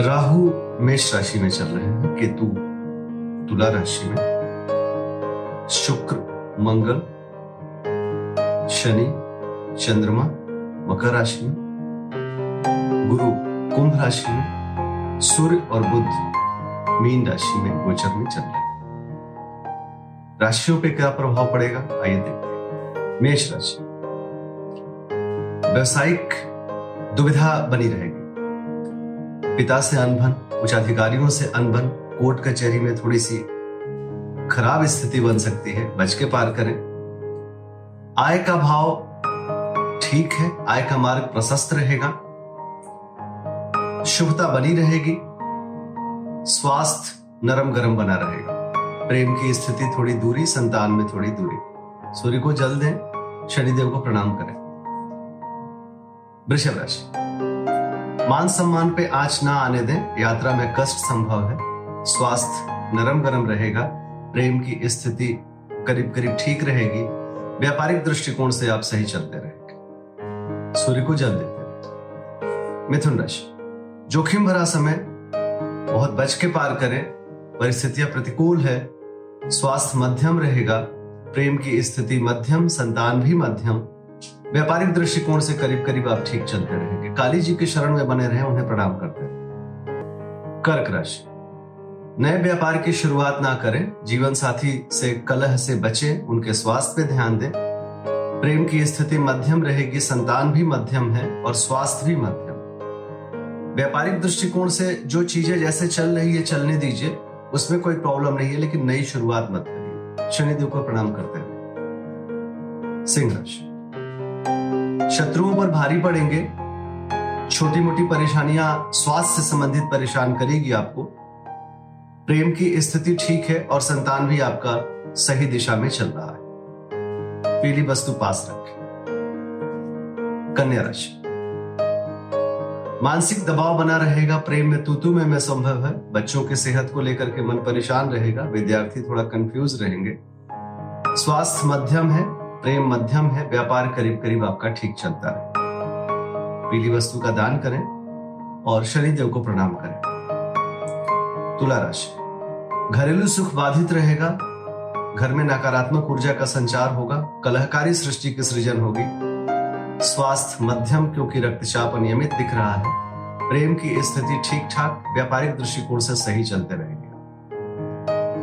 राहु मेष राशि में चल रहे हैं, केतु तुला राशि में। शुक्र, मंगल, शनि, चंद्रमा, मकर राशि में। गुरु, कुंभ राशि में। सूर्य और बुद्ध मीन राशि में, गोचर में चल रहे हैं। राशियों पे क्या प्रभाव पड़ेगा? आइए देखते हैं। मेष राशि। व्यवसायिक दुविधा बनी रहेगी। पिता से अनबन उच्च अधिकारियों से अनबन, कोर्ट कचहरी में थोड़ी सी खराब स्थिति बन सकती है, बच के पार करें। आय का भाव ठीक है, आय का मार्ग प्रशस्त रहेगा। शुभता बनी रहेगी। स्वास्थ्य नरम गरम बना रहेगा। प्रेम की स्थिति थोड़ी दूरी, संतान में थोड़ी दूरी। सूर्य को जल दें, शनिदेव को प्रणाम करें। वृषभ राशि। मान सम्मान पे आँच ना आने दें। यात्रा में कष्ट संभव है। स्वास्थ्य नरम गरम रहेगा। प्रेम की स्थिति करीब करीब ठीक रहेगी। व्यापारिक दृष्टिकोण से आप सही चलते रहेंगे। सूर्य को जल देते मिथुन राशि। जोखिम भरा समय, बहुत बच के पार करें। परिस्थितियाँ प्रतिकूल है। स्वास्थ्य मध्यम रहेगा। प्रेम की स्थिति मध्यम, संतान भी मध्यम। व्यापारिक दृष्टिकोण से करीब करीब आप ठीक चलते रहेंगे। काली जी के शरण में बने रहे, उन्हें प्रणाम करते रहे कर्क राशि। नए व्यापार की शुरुआत ना करें। जीवन साथी से, कलह से बचें, उनके स्वास्थ्य पे ध्यान दें। प्रेम की स्थिति मध्यम रहेगी, संतान भी मध्यम है और स्वास्थ्य भी मध्यम। व्यापारिक दृष्टिकोण से जो चीज़ें जैसे चल रही है, चलने दीजिए। उसमें कोई प्रॉब्लम नहीं है, लेकिन नई शुरुआत मत करिए। शनिदेव को प्रणाम करते हैं। सिंह राशि। शत्रुओं पर भारी पड़ेंगे। छोटी मोटी परेशानियाँ स्वास्थ्य से संबंधित परेशान करेगी आपको। प्रेम की स्थिति ठीक है और संतान भी आपका सही दिशा में चल रहा है। पीली वस्तु पास रखें। कन्या राशि। मानसिक दबाव बना रहेगा, प्रेम में तूतू में मैं संभव है। बच्चों की सेहत को लेकर के मन परेशान रहेगा, विद्यार्थी थोड़ा कंफ्यूज रहेंगे। स्वास्थ्य मध्यम है प्रेम मध्यम है, व्यापार करीब करीब आपका ठीक चलता है पीली वस्तु का दान करें और शनिदेव को प्रणाम करें। तुला राशि। घरेलू सुख बाधित रहेगा, घर में नकारात्मक ऊर्जा का संचार होगा, कलहकारी सृष्टि की सृजन होगी। स्वास्थ्य मध्यम क्योंकि रक्तचाप अनियमित दिख रहा है। प्रेम की स्थिति ठीक ठाक व्यापारिक दृष्टिकोण से सही चलते रहेंगे।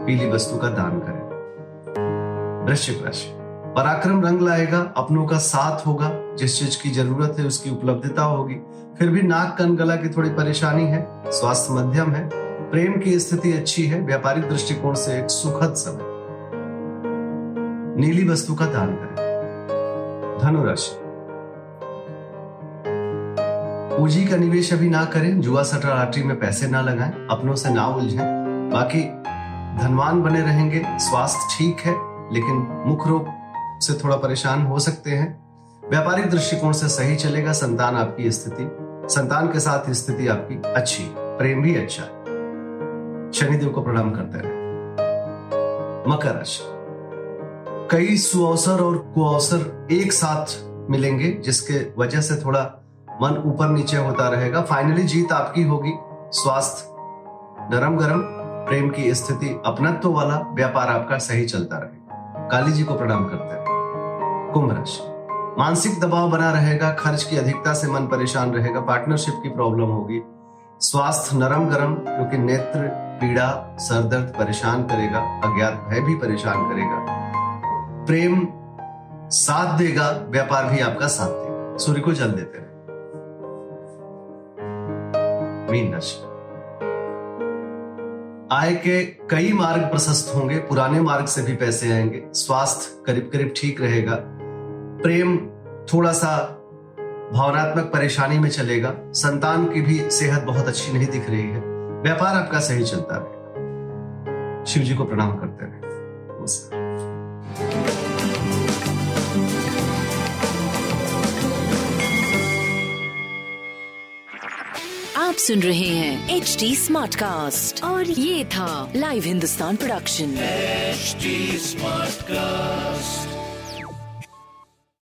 पीली वस्तु का दान करें। वृश्चिक राशि। पराक्रम रंग लाएगा, अपनों का साथ होगा, जिस चीज़ की ज़रूरत है उसकी उपलब्धता होगी। फिर भी नाक कन गला की थोड़ी परेशानी है, स्वास्थ्य मध्यम है, प्रेम की स्थिति अच्छी है, व्यापारिक दृष्टिकोण से एक सुखद समय। नीली वस्तु का दान करें। धनुराशि। पूंजी का निवेश अभी ना करें, जुआ सट्टा लॉटरी में पैसे ना लगाएँ, अपनों से ना उलझें। बाकी धनवान बने रहेंगे, स्वास्थ्य ठीक है, लेकिन मुख रोग से थोड़ा परेशान हो सकते हैं। व्यापारिक दृष्टिकोण से सही चलेगा, संतान आपकी स्थिति। संतान के साथ स्थिति आपकी अच्छी, प्रेम भी अच्छा। शनिदेव को प्रणाम करते रहे मकर राशि। कई सुअवसर और कुअवसर एक साथ मिलेंगे, जिसके वजह से थोड़ा मन ऊपर नीचे होता रहेगा। फाइनली जीत आपकी होगी। स्वास्थ्य नरम गरम प्रेम की स्थिति, अपनत्व वाला व्यापार आपका सही चलता रहे। काली जी को प्रणाम करते हैं। कुंभ राशि। मानसिक दबाव बना रहेगा, खर्च की अधिकता से मन परेशान रहेगा पार्टनरशिप की प्रॉब्लम होगी। स्वास्थ्य नरम गरम, क्योंकि नेत्र, पीड़ा सरदर्द परेशान करेगा, अज्ञात भय भी परेशान करेगा। प्रेम साथ देगा, व्यापार भी आपका साथ देगा। सूर्य को जल देते रहे। मीन राशि। आय के कई मार्ग प्रशस्त होंगे, पुराने मार्ग से भी पैसे आएँगे। स्वास्थ्य करीब करीब ठीक रहेगा प्रेम थोड़ा सा भावनात्मक परेशानी में चलेगा। संतान की भी सेहत बहुत अच्छी नहीं दिख रही है। व्यापार आपका सही चलता रहेगा। शिव जी को प्रणाम करते रहे। आप सुन रहे हैं एच डी स्मार्ट कास्ट और ये था live Hindustan production smart cast